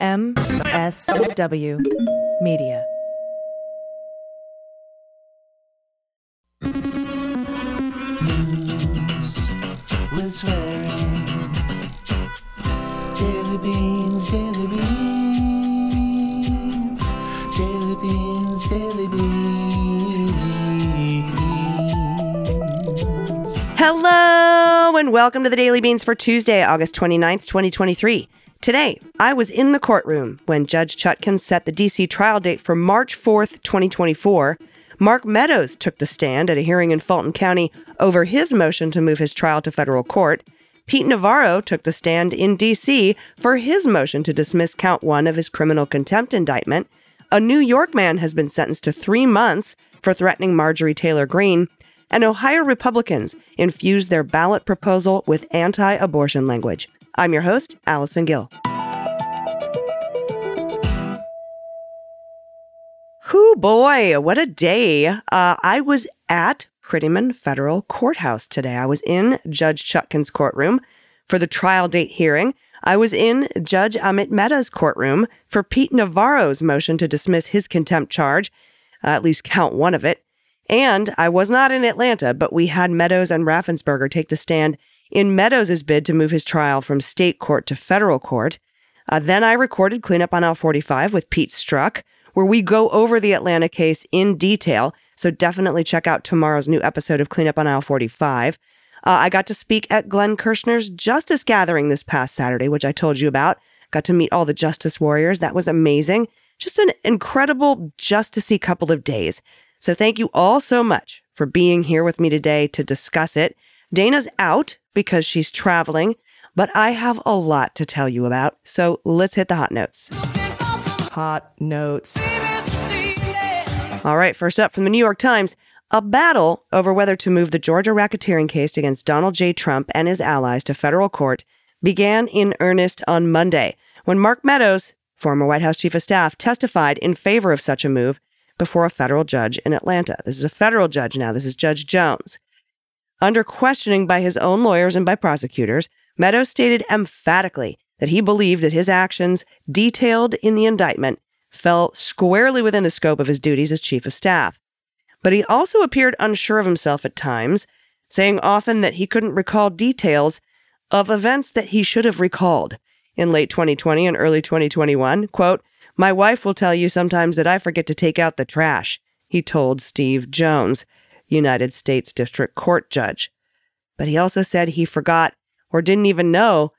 MSW Media. News with swearing. Daily beans, daily beans. Daily beans, daily beans. Hello and welcome to the Daily Beans for Tuesday, August 29th, 2023. Today, I was in the courtroom when Judge Chutkan set the DC trial date for March 4th, 2024. Mark Meadows took the stand at a hearing in Fulton County over his motion to move his trial to federal court. Pete Navarro took the stand in DC for his motion to dismiss count one of his criminal contempt indictment. A New York man has been sentenced to three months for threatening Marjorie Taylor Greene and Ohio Republicans infused their ballot proposal with anti abortion language. I'm your host, Allison Gill. Whoo boy, what a day. Uh, I was at Prettyman Federal Courthouse today. I was in Judge Chutkan's courtroom for the trial date hearing. I was in Judge Amit Mehta's courtroom for Pete Navarro's motion to dismiss his contempt charge, uh, at least count one of it. And I was not in Atlanta, but we had Meadows and Raffensperger take the stand in Meadows' bid to move his trial from state court to federal court. Uh, then I recorded Cleanup on Aisle 45 with Pete Strzok, where we go over the Atlanta case in detail. So definitely check out tomorrow's new episode of Cleanup on Aisle 45. Uh, I got to speak at Glenn Kirschner's Justice Gathering this past Saturday, which I told you about. Got to meet all the Justice Warriors. That was amazing. Just an incredible justicey couple of days. So thank you all so much for being here with me today to discuss it. Dana's out because she's traveling, but I have a lot to tell you about. So let's hit the hot notes. Hot notes. All right, first up from the New York Times a battle over whether to move the Georgia racketeering case against Donald J. Trump and his allies to federal court began in earnest on Monday when Mark Meadows, former White House chief of staff, testified in favor of such a move before a federal judge in Atlanta. This is a federal judge now. This is Judge Jones. Under questioning by his own lawyers and by prosecutors, Meadows stated emphatically that he believed that his actions, detailed in the indictment, fell squarely within the scope of his duties as chief of staff. But he also appeared unsure of himself at times, saying often that he couldn't recall details of events that he should have recalled. In late 2020 and early 2021, quote, My wife will tell you sometimes that I forget to take out the trash, he told Steve Jones, United States District Court judge. But he also said he forgot or didn't even know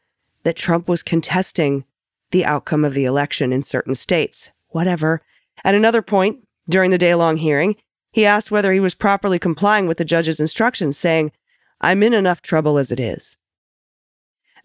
that Trump was contesting the outcome of the election in certain states. Whatever. At another point during the day long hearing, he asked whether he was properly complying with the judge's instructions, saying, I'm in enough trouble as it is.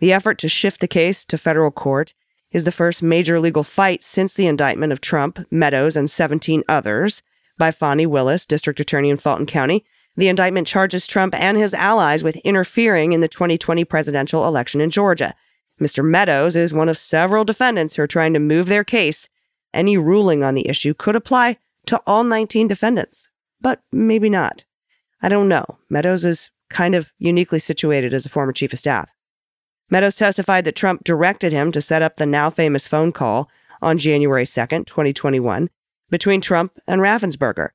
The effort to shift the case to federal court is the first major legal fight since the indictment of Trump, Meadows, and 17 others by Fani Willis, district attorney in Fulton County. The indictment charges Trump and his allies with interfering in the 2020 presidential election in Georgia. Mr. Meadows is one of several defendants who are trying to move their case. Any ruling on the issue could apply to all 19 defendants, but maybe not. I don't know. Meadows is kind of uniquely situated as a former chief of staff. Meadows testified that Trump directed him to set up the now famous phone call on January 2nd, 2021, between Trump and Raffensperger.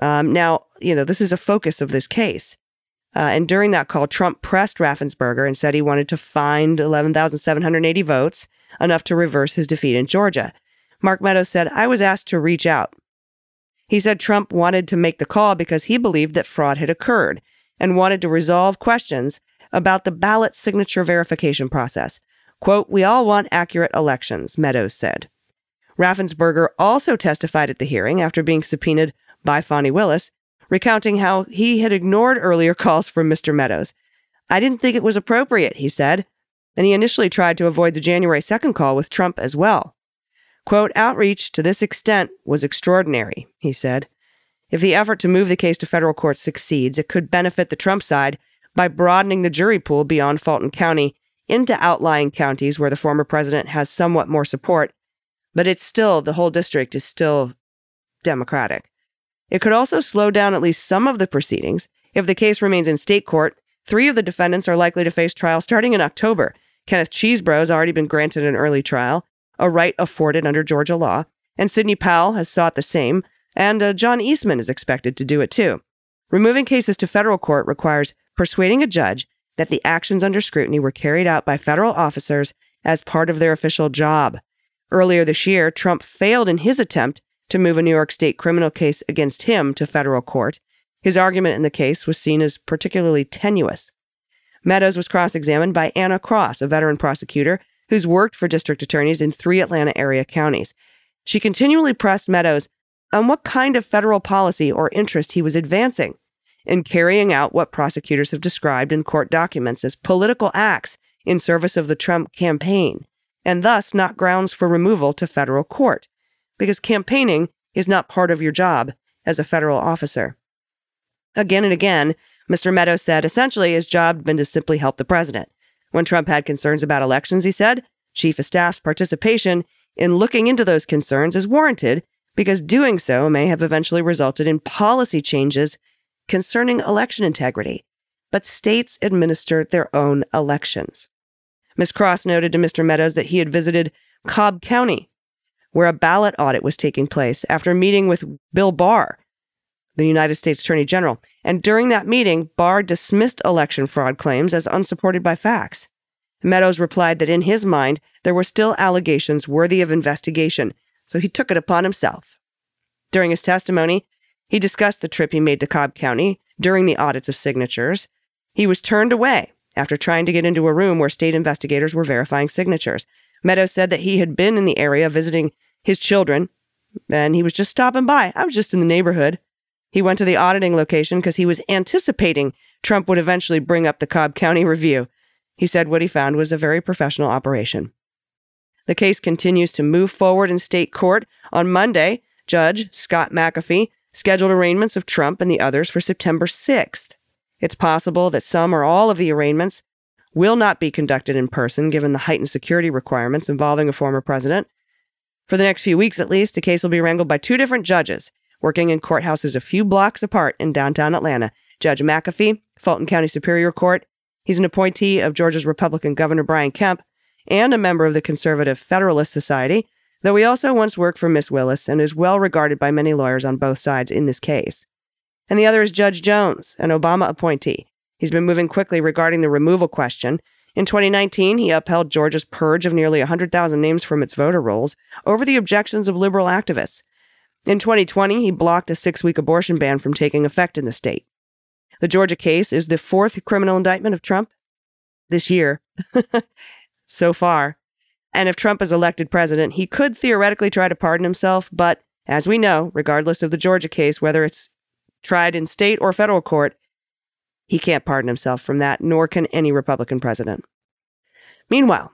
Um, now, you know, this is a focus of this case. Uh, and during that call, Trump pressed Raffensperger and said he wanted to find 11,780 votes, enough to reverse his defeat in Georgia. Mark Meadows said, I was asked to reach out. He said Trump wanted to make the call because he believed that fraud had occurred and wanted to resolve questions about the ballot signature verification process. Quote, We all want accurate elections, Meadows said. Raffensperger also testified at the hearing after being subpoenaed by Fani Willis, recounting how he had ignored earlier calls from Mr. Meadows. I didn't think it was appropriate, he said, and he initially tried to avoid the January 2nd call with Trump as well. Quote, outreach to this extent was extraordinary, he said. If the effort to move the case to federal court succeeds, it could benefit the Trump side by broadening the jury pool beyond Fulton County into outlying counties where the former president has somewhat more support, but it's still, the whole district is still Democratic. It could also slow down at least some of the proceedings. If the case remains in state court, three of the defendants are likely to face trial starting in October. Kenneth Chesebro has already been granted an early trial. a right afforded under Georgia law, and Sidney Powell has sought the same, and uh, John Eastman is expected to do it too. Removing cases to federal court requires persuading a judge that the actions under scrutiny were carried out by federal officers as part of their official job. Earlier this year, Trump failed in his attempt to move a New York State criminal case against him to federal court. His argument in the case was seen as particularly tenuous. Meadows was cross examined by Anna Cross, a veteran prosecutor who's worked for district attorneys in three Atlanta area counties. She continually pressed Meadows on what kind of federal policy or interest he was advancing in carrying out what prosecutors have described in court documents as political acts in service of the Trump campaign, and thus not grounds for removal to federal court, because campaigning is not part of your job as a federal officer. Again and again, Mr. Meadows said essentially his job had been to simply help the president. When Trump had concerns about elections, he said, Chief of Staff's participation in looking into those concerns is warranted because doing so may have eventually resulted in policy changes concerning election integrity. But states administer their own elections. Ms. Cross noted to Mr. Meadows that he had visited Cobb County, where a ballot audit was taking place after meeting with Bill Barr, the United States Attorney General. And during that meeting, Barr dismissed election fraud claims as unsupported by facts. Meadows replied that in his mind, there were still allegations worthy of investigation, so he took it upon himself. During his testimony, he discussed the trip he made to Cobb County during the audits of signatures. He was turned away after trying to get into a room where state investigators were verifying signatures. Meadows said that he had been in the area visiting his children, and he was just stopping by. I was just in the neighborhood. He went to the auditing location because he was anticipating Trump would eventually bring up the Cobb County review. He said what he found was a very professional operation. The case continues to move forward in state court. On Monday, Judge Scott McAfee scheduled arraignments of Trump and the others for September 6th. It's possible that some or all of the arraignments will not be conducted in person given the heightened security requirements involving a former president. For the next few weeks, at least, the case will be wrangled by two different judges working in courthouses a few blocks apart in downtown Atlanta Judge McAfee, Fulton County Superior Court. He's an appointee of Georgia's Republican Governor Brian Kemp and a member of the Conservative Federalist Society, though he also once worked for Miss Willis and is well regarded by many lawyers on both sides in this case. And the other is Judge Jones, an Obama appointee. He's been moving quickly regarding the removal question. In 2019, he upheld Georgia's purge of nearly 100,000 names from its voter rolls over the objections of liberal activists. In 2020, he blocked a six week abortion ban from taking effect in the state. The Georgia case is the fourth criminal indictment of Trump this year. so far. And if Trump is elected president, he could theoretically try to pardon himself. But as we know, regardless of the Georgia case, whether it's tried in state or federal court, he can't pardon himself from that, nor can any Republican president. Meanwhile,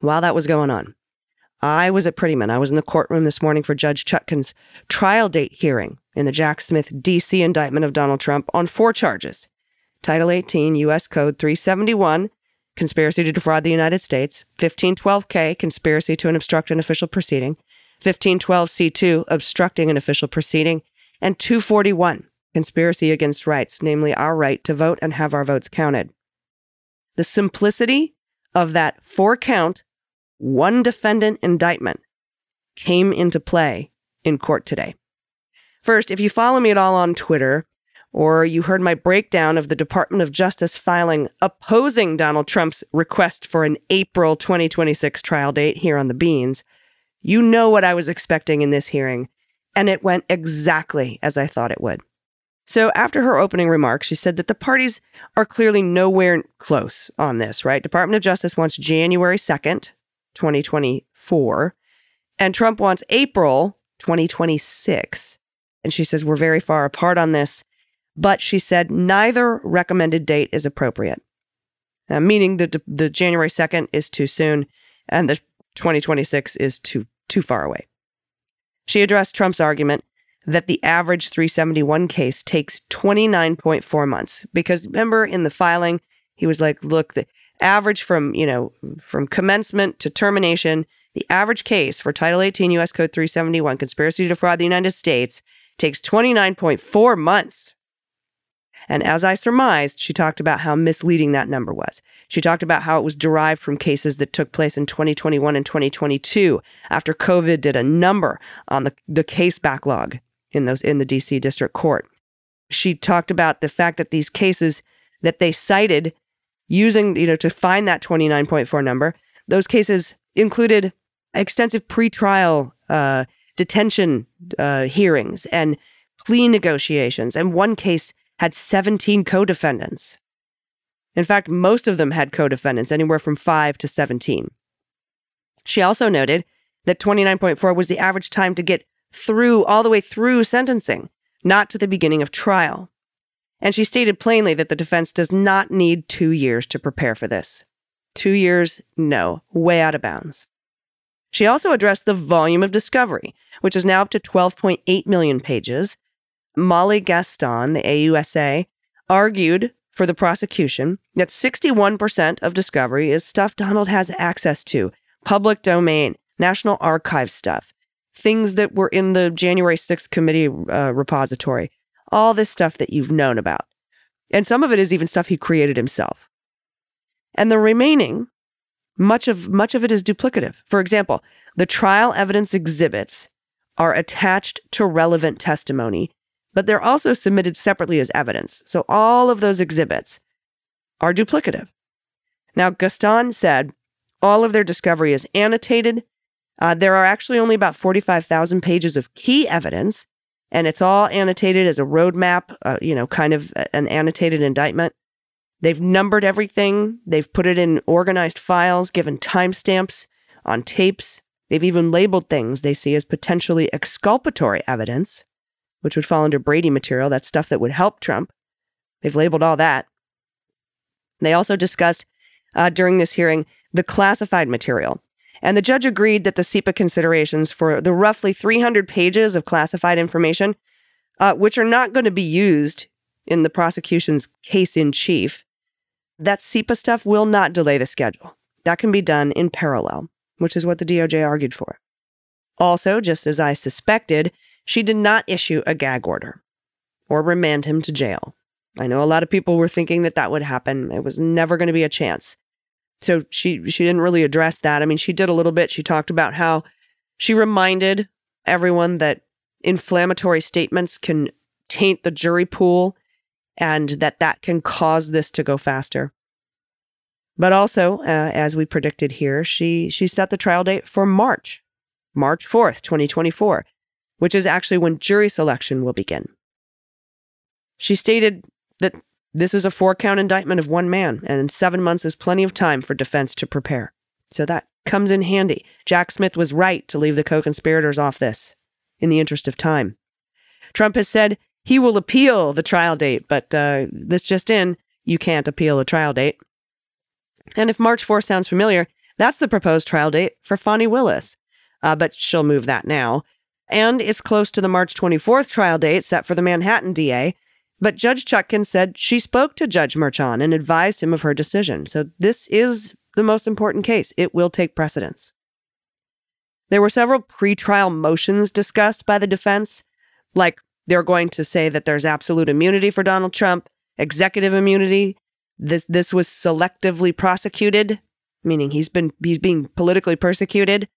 while that was going on, I was at Prettyman. I was in the courtroom this morning for Judge Chutkan's trial date hearing in the Jack Smith D.C. indictment of Donald Trump on four charges Title 18, U.S. Code 371, conspiracy to defraud the United States, 1512K, conspiracy to obstruct an official proceeding, 1512C2, obstructing an official proceeding, and 241, conspiracy against rights, namely our right to vote and have our votes counted. The simplicity of that four count, one defendant indictment came into play in court today. First, if you follow me at all on Twitter, or you heard my breakdown of the Department of Justice filing opposing Donald Trump's request for an April 2026 trial date here on the Beans, you know what I was expecting in this hearing, and it went exactly as I thought it would. So, after her opening remarks, she said that the parties are clearly nowhere close on this, right? Department of Justice wants January 2nd, 2024, and Trump wants April 2026. And she says, We're very far apart on this but she said neither recommended date is appropriate, uh, meaning that the January 2nd is too soon and the 2026 is too, too far away. She addressed Trump's argument that the average 371 case takes 29.4 months because remember in the filing he was like look the average from you know from commencement to termination the average case for title 18 us code 371 conspiracy to defraud the united states takes 29.4 months And as I surmised, she talked about how misleading that number was. She talked about how it was derived from cases that took place in 2021 and 2022 after COVID did a number on the, the case backlog in those in the DC District Court. She talked about the fact that these cases that they cited using, you know, to find that 29.4 number, those cases included extensive pretrial uh, detention uh, hearings and plea negotiations. And one case had 17 co defendants. In fact, most of them had co defendants, anywhere from 5 to 17. She also noted that 29.4 was the average time to get through, all the way through sentencing, not to the beginning of trial. And she stated plainly that the defense does not need two years to prepare for this. Two years, no, way out of bounds. She also addressed the volume of discovery, which is now up to 12.8 million pages. Molly Gaston, the AUSA, argued for the prosecution that 61% of discovery is stuff Donald has access to, public domain, National Archive stuff, things that were in the January 6th committee uh, repository, all this stuff that you've known about. And some of it is even stuff he created himself. And the remaining much of much of it is duplicative. For example, the trial evidence exhibits are attached to relevant testimony, but they're also submitted separately as evidence. So all of those exhibits are duplicative. Now, Gaston said all of their discovery is annotated. Uh, there are actually only about 45,000 pages of key evidence, and it's all annotated as a roadmap, uh, you know, kind of an annotated indictment. They've numbered everything. They've put it in organized files, given timestamps on tapes. They've even labeled things they see as potentially exculpatory evidence, which would fall under Brady material. That's stuff that would help Trump. They've labeled all that. They also discussed uh, during this hearing the classified material. And the judge agreed that the CIPA considerations for the roughly 300 pages of classified information, uh, which are not going to be used in the prosecution's case in chief, that CIPA stuff will not delay the schedule. That can be done in parallel, which is what the DOJ argued for. Also, just as I suspected, she did not issue a gag order or remand him to jail. I know a lot of people were thinking that that would happen. It was never going to be a chance. So she she didn't really address that. I mean, she did a little bit. She talked about how she reminded everyone that inflammatory statements can taint the jury pool and that that can cause this to go faster. But also, uh, as we predicted here, she she set the trial date for March, March 4th, 2024, which is actually when jury selection will begin. She stated that this is a four count indictment of one man, and seven months is plenty of time for defense to prepare. So that comes in handy. Jack Smith was right to leave the co conspirators off this in the interest of time. Trump has said he will appeal the trial date, but uh, this just in, you can't appeal a trial date. And if March 4th sounds familiar, that's the proposed trial date for Fani Willis, uh, but she'll move that now. And it's close to the March 24th trial date set for the Manhattan DA. But Judge Chutkan said she spoke to Judge Merchan and advised him of her decision. So this is the most important case. It will take precedence. There were several pretrial motions discussed by the defense, like they're going to say that there's absolute immunity for Donald Trump, executive immunity. This this was selectively prosecuted, meaning he's been he's being politically persecuted.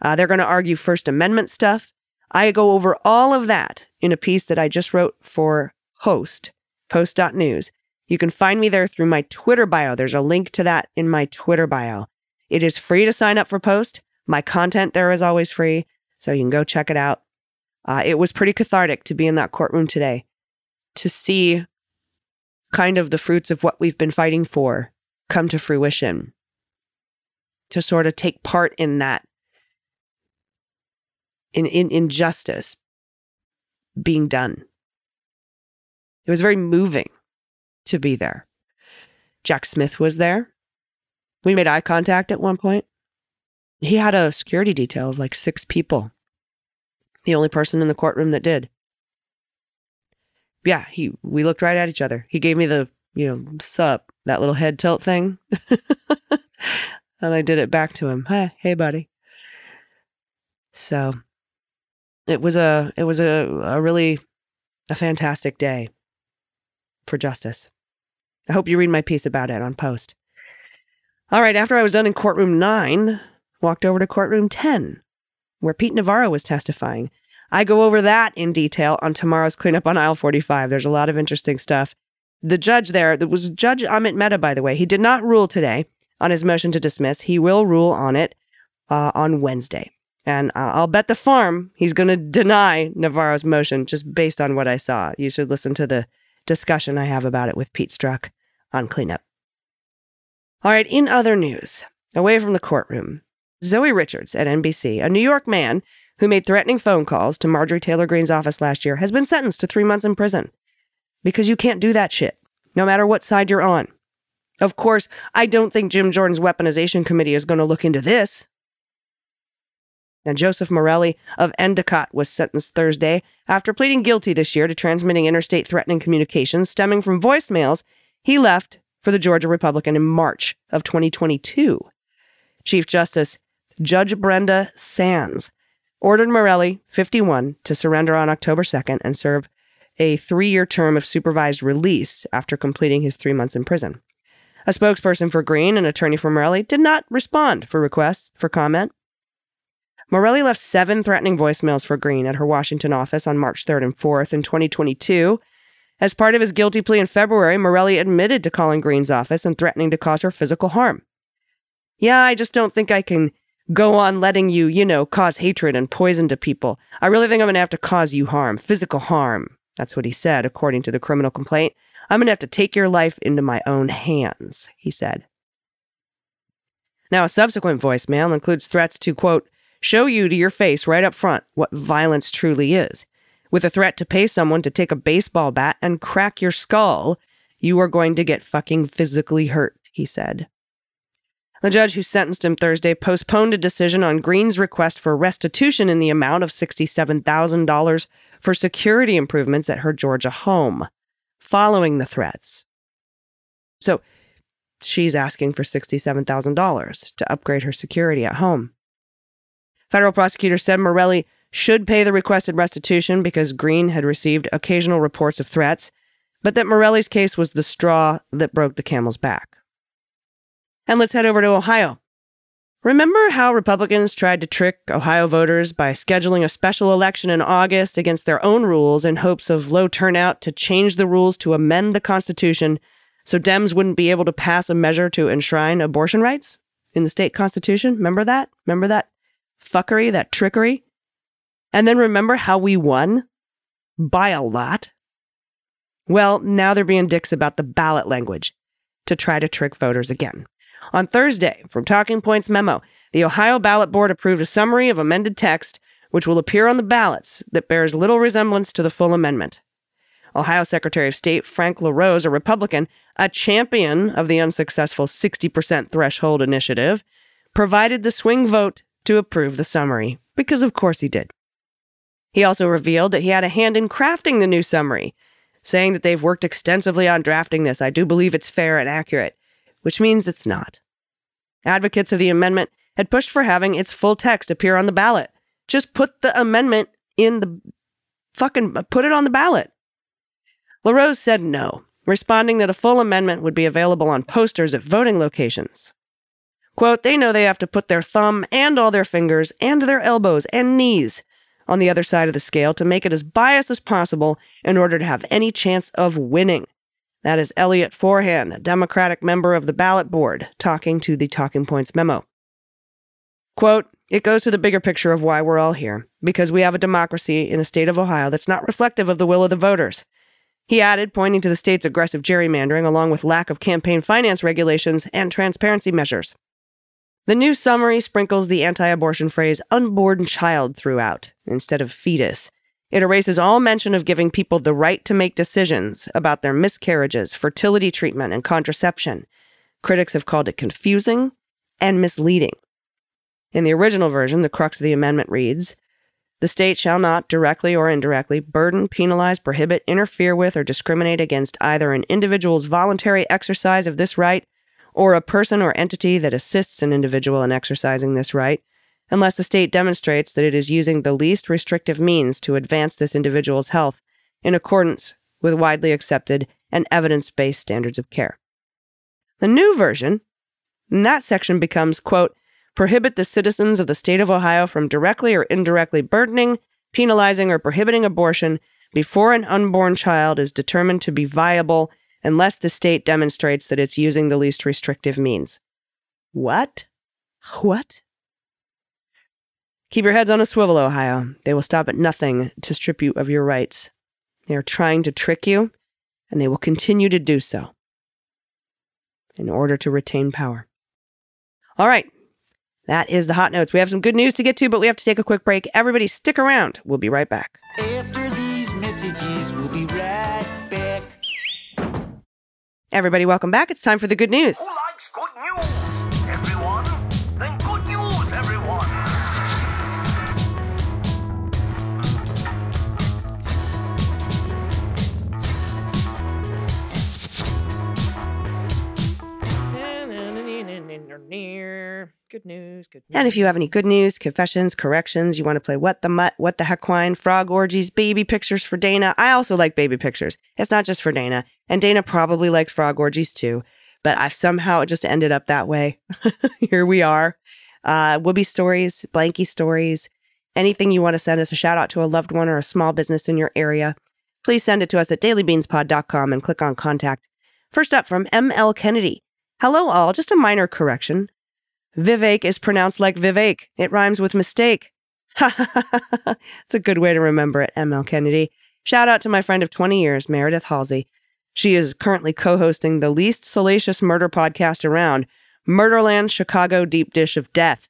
Uh, they're going to argue First Amendment stuff. I go over all of that in a piece that I just wrote for Host, Post.news. You can find me there through my Twitter bio. There's a link to that in my Twitter bio. It is free to sign up for Post. My content there is always free, so you can go check it out. Uh, it was pretty cathartic to be in that courtroom today to see kind of the fruits of what we've been fighting for come to fruition, to sort of take part in that, in, in injustice being done. It was very moving to be there. Jack Smith was there. We made eye contact at one point. He had a security detail of like six people the only person in the courtroom that did. Yeah, he we looked right at each other. He gave me the, you know, sup, that little head tilt thing. and I did it back to him. Hey, hey buddy. So it was a it was a, a really a fantastic day. for justice. I hope you read my piece about it on Post. All right, after I was done in courtroom 9, walked over to courtroom 10, where Pete Navarro was testifying. I go over that in detail on tomorrow's cleanup on aisle 45. There's a lot of interesting stuff. The judge there, that was Judge Amit Mehta, by the way, he did not rule today on his motion to dismiss. He will rule on it uh, on Wednesday. And uh, I'll bet the farm he's going to deny Navarro's motion just based on what I saw. You should listen to the discussion I have about it with Pete Strzok on cleanup. All right, in other news, away from the courtroom, Zoe Richards at NBC, a New York man who made threatening phone calls to Marjorie Taylor Greene's office last year, has been sentenced to three months in prison because you can't do that shit, no matter what side you're on. Of course, I don't think Jim Jordan's weaponization committee is going to look into this. And Joseph Morelli of Endicott was sentenced Thursday after pleading guilty this year to transmitting interstate threatening communications stemming from voicemails he left for the Georgia Republican in March of 2022. Chief Justice Judge Brenda Sannes ordered Morelli, 51, to surrender on October 2nd and serve a three year term of supervised release after completing his three months in prison. A spokesperson for Greene, an attorney for Morelli, did not respond for requests for comment. Morelli left seven threatening voicemails for Greene at her Washington office on March 3rd and 4th in 2022. As part of his guilty plea in February, Morelli admitted to calling Greene's office and threatening to cause her physical harm. Yeah, I just don't think I can go on letting you, you know, cause hatred and poison to people. I really think I'm going to have to cause you harm, physical harm. That's what he said, according to the criminal complaint. I'm going to have to take your life into my own hands, he said. Now, a subsequent voicemail includes threats to, quote, show you to your face right up front what violence truly is. With a threat to pay someone to take a baseball bat and crack your skull, you are going to get fucking physically hurt, he said. The judge who sentenced him Thursday postponed a decision on Greene's request for restitution in the amount of $67,000 for security improvements at her Georgia home following the threats. So she's asking for $67,000 to upgrade her security at home. Federal prosecutors said Morelli should pay the requested restitution because Greene had received occasional reports of threats, but that Morelli's case was the straw that broke the camel's back. And let's head over to Ohio. Remember how Republicans tried to trick Ohio voters by scheduling a special election in August against their own rules in hopes of low turnout to change the rules to amend the Constitution so Dems wouldn't be able to pass a measure to enshrine abortion rights in the state constitution? Remember that? Remember that fuckery, that trickery? And then remember how we won? By a lot. Well, now they're being dicks about the ballot language to try to trick voters again. On Thursday, from Talking Points memo, the Ohio Ballot Board approved a summary of amended text which will appear on the ballots that bears little resemblance to the full amendment. Ohio Secretary of State Frank LaRose, a Republican, a champion of the unsuccessful 60% threshold initiative, provided the swing vote to approve the summary, because of course he did. He also revealed that he had a hand in crafting the new summary, saying that they've worked extensively on drafting this. I do believe it's fair and accurate, which means it's not. Advocates of the amendment had pushed for having its full text appear on the ballot. Just put the amendment in the fucking put it on the ballot. LaRose said no, responding that a full amendment would be available on posters at voting locations. Quote, they know they have to put their thumb and all their fingers and their elbows and knees on the other side of the scale to make it as biased as possible in order to have any chance of winning. That is Elliot Forhan, a Democratic member of the ballot board, talking to the Talking Points memo. Quote, it goes to the bigger picture of why we're all here, because we have a democracy in a state of Ohio that's not reflective of the will of the voters. He added, pointing to the state's aggressive gerrymandering along with lack of campaign finance regulations and transparency measures. The new summary sprinkles the anti abortion phrase unborn child throughout instead of fetus. It erases all mention of giving people the right to make decisions about their miscarriages, fertility treatment, and contraception. Critics have called it confusing and misleading. In the original version, the crux of the amendment reads The state shall not, directly or indirectly, burden, penalize, prohibit, interfere with, or discriminate against either an individual's voluntary exercise of this right or a person or entity that assists an individual in exercising this right, unless the state demonstrates that it is using the least restrictive means to advance this individual's health in accordance with widely accepted and evidence based standards of care. The new version, in that section becomes, quote, prohibit the citizens of the state of Ohio from directly or indirectly burdening, penalizing, or prohibiting abortion before an unborn child is determined to be viable unless the state demonstrates that it's using the least restrictive means. What? What? Keep your heads on a swivel, Ohio. They will stop at nothing to strip you of your rights. They are trying to trick you, and they will continue to do so in order to retain power. All right, that is the hot notes. We have some good news to get to, but we have to take a quick break. Everybody, stick around. We'll be right back. After these messages, we'll be right back. Everybody, welcome back. It's time for the good news. Who likes good news? Good news. Good news. And if you have any good news, confessions, corrections, you want to play what the mutt, what the heck wine, frog orgies, baby pictures for Dana. I also like baby pictures. It's not just for Dana. And Dana probably likes frog orgies too. But I've somehow it just ended up that way. Here we are. Uh, Whoopi stories, blanky stories, anything you want to send us a shout out to a loved one or a small business in your area, please send it to us at dailybeanspod.com and click on contact. First up from ML Kennedy. Hello, all. Just a minor correction. Vivek is pronounced like Vivek. It rhymes with mistake. it's a good way to remember it, ML Kennedy. Shout out to my friend of 20 years, Meredith Halsey. She is currently co hosting the least salacious murder podcast around, Murderland Chicago Deep Dish of Death.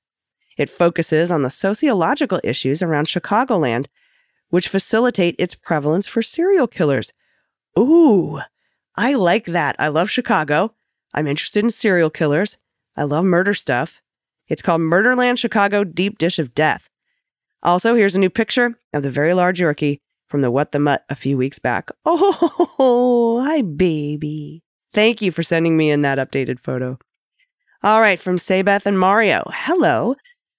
It focuses on the sociological issues around Chicagoland, which facilitate its prevalence for serial killers. Ooh, I like that. I love Chicago. I'm interested in serial killers. I love murder stuff. It's called Murderland Chicago Deep Dish of Death. Also, here's a new picture of the very large Yorkie from the What the Mutt a few weeks back. Oh, hi, baby. Thank you for sending me in that updated photo. All right, from Sabeth and Mario. Hello.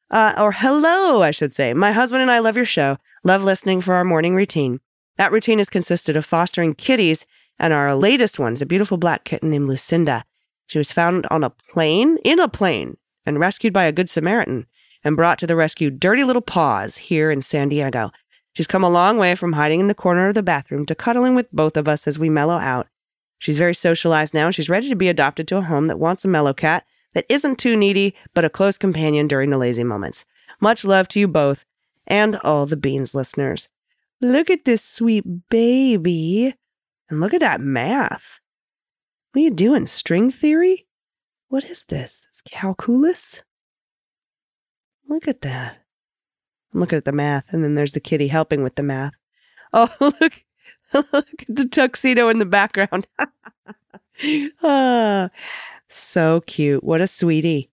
Uh, or hello, I should say. My husband and I love your show, love listening for our morning routine. That routine has consisted of fostering kitties, and our latest one is a beautiful black kitten named Lucinda. She was found on a plane, in a plane, and rescued by a good Samaritan and brought to the rescue Dirty Little Paws here in San Diego. She's come a long way from hiding in the corner of the bathroom to cuddling with both of us as we mellow out. She's very socialized now and she's ready to be adopted to a home that wants a mellow cat that isn't too needy, but a close companion during the lazy moments. Much love to you both and all the Beans listeners. Look at this sweet baby. And look at that math. What are you doing? String theory? What is this? It's calculus? Look at that. I'm looking at the math, and then there's the kitty helping with the math. Oh, look. look at the tuxedo in the background. ah, so cute. What a sweetie.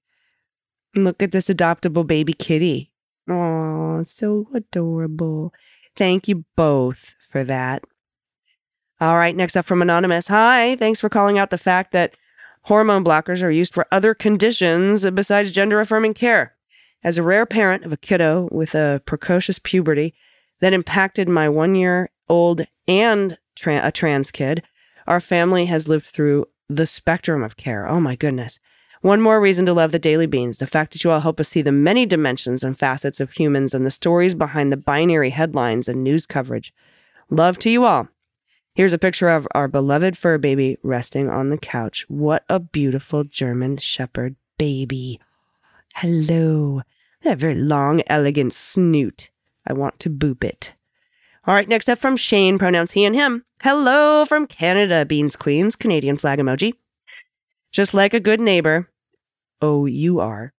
Look at this adoptable baby kitty. Oh, so adorable. Thank you both for that. All right, next up from Anonymous. Hi, thanks for calling out the fact that hormone blockers are used for other conditions besides gender affirming care. As a rare parent of a kiddo with a precocious puberty that impacted my one year old and tra- a trans kid, our family has lived through the spectrum of care. Oh my goodness. One more reason to love the Daily Beans the fact that you all help us see the many dimensions and facets of humans and the stories behind the binary headlines and news coverage. Love to you all. Here's a picture of our beloved fur baby resting on the couch. What a beautiful German Shepherd baby. Hello. That very long, elegant snoot. I want to boop it. All right, next up from Shane, pronouns he and him. Hello from Canada, Beans Queens, Canadian flag emoji. Just like a good neighbor. Oh, you are.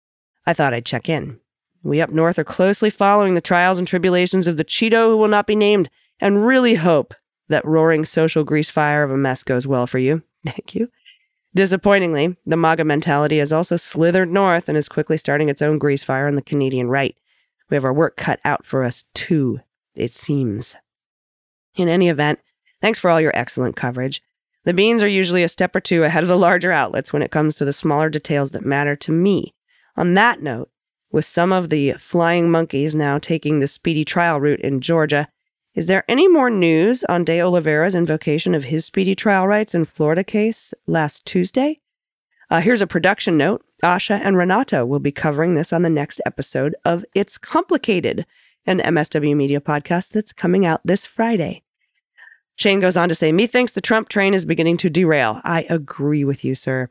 I thought I'd check in. We up north are closely following the trials and tribulations of the Cheeto who will not be named and really hope that roaring social grease fire of a mess goes well for you. Thank you. Disappointingly, the MAGA mentality has also slithered north and is quickly starting its own grease fire on the Canadian right. We have our work cut out for us, too, it seems. In any event, thanks for all your excellent coverage. The beans are usually a step or two ahead of the larger outlets when it comes to the smaller details that matter to me. On that note, with some of the flying monkeys now taking the speedy trial route in Georgia, Is there any more news on De Oliveira's invocation of his speedy trial rights in Florida case last Tuesday? Uh, here's a production note. Asha and Renata will be covering this on the next episode of It's Complicated, an MSW Media podcast that's coming out this Friday. Shane goes on to say, Methinks the Trump train is beginning to derail. I agree with you, sir.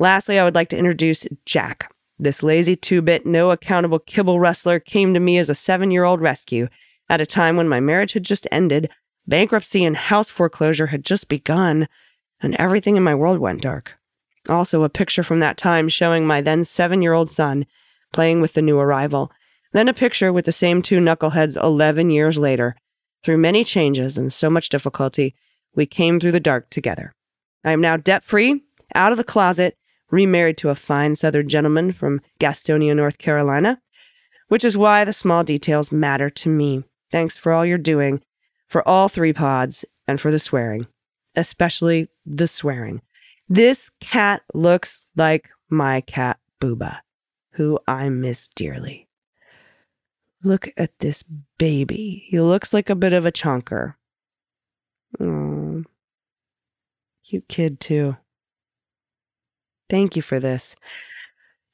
Lastly, I would like to introduce Jack. This lazy two bit, no accountable kibble wrestler came to me as a seven year old rescue at a time when my marriage had just ended, bankruptcy and house foreclosure had just begun, and everything in my world went dark. Also, a picture from that time showing my then seven year old son playing with the new arrival. Then a picture with the same two knuckleheads 11 years later. Through many changes and so much difficulty, we came through the dark together. I am now debt free, out of the closet, remarried to a fine Southern gentleman from Gastonia, North Carolina, which is why the small details matter to me. Thanks for all you're doing, for all three pods, and for the swearing, especially the swearing. This cat looks like my cat, Booba, who I miss dearly. Look at this baby. He looks like a bit of a chunker. Oh, cute kid, too. Thank you for this.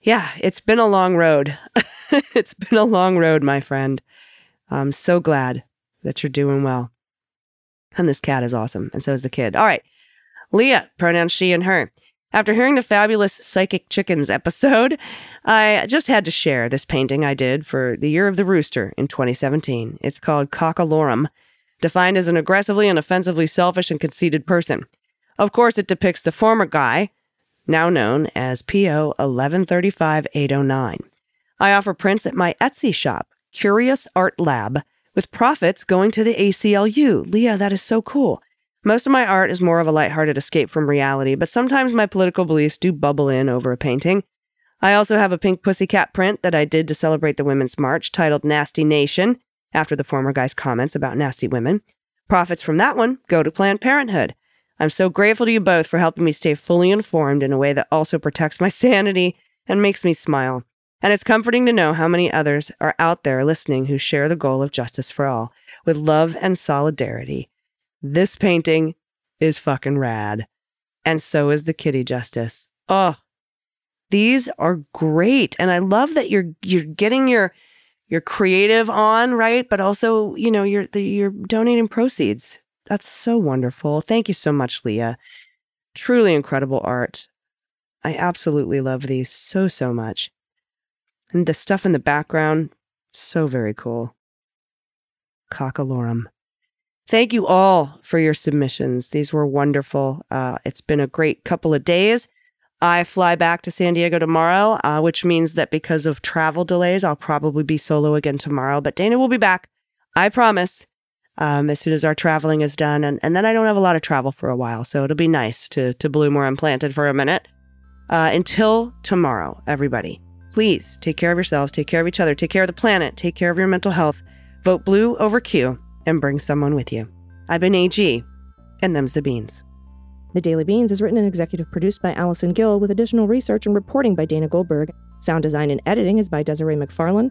Yeah, it's been a long road. it's been a long road, my friend. I'm so glad that you're doing well. And this cat is awesome, and so is the kid. All right. Leah, pronouns she and her. After hearing the fabulous Psychic Chickens episode, I just had to share this painting I did for the Year of the Rooster in 2017. It's called Cockalorum, defined as an aggressively and offensively selfish and conceited person. Of course, it depicts the former guy, now known as PO 1135809. I offer prints at my Etsy shop, Curious Art Lab, with profits going to the ACLU. Leah, that is so cool. Most of my art is more of a lighthearted escape from reality, but sometimes my political beliefs do bubble in over a painting. I also have a pink pussycat print that I did to celebrate the Women's March titled Nasty Nation, after the former guy's comments about nasty women. Profits from that one go to Planned Parenthood. I'm so grateful to you both for helping me stay fully informed in a way that also protects my sanity and makes me smile. And it's comforting to know how many others are out there listening who share the goal of justice for all with love and solidarity. This painting is fucking rad. And so is the kitty justice. Oh, these are great. And I love that you're you're getting your your creative on, right? But also, you know, you're you're donating proceeds. That's so wonderful. Thank you so much, Leah. Truly incredible art. I absolutely love these so so much. And the stuff in the background, so very cool. Cockalorum. Thank you all for your submissions. These were wonderful. Uh, it's been a great couple of days. I fly back to San Diego tomorrow, uh, which means that because of travel delays, I'll probably be solo again tomorrow. But Dana will be back. I promise. Um, as soon as our traveling is done, and, and then I don't have a lot of travel for a while, so it'll be nice to to bloom where I'm planted for a minute. Uh, until tomorrow, everybody. Please take care of yourselves, take care of each other, take care of the planet, take care of your mental health. Vote blue over Q and bring someone with you. I've been AG, and them's the beans. The Daily Beans is written and executive produced by Allison Gill with additional research and reporting by Dana Goldberg. Sound design and editing is by Desiree McFarlane,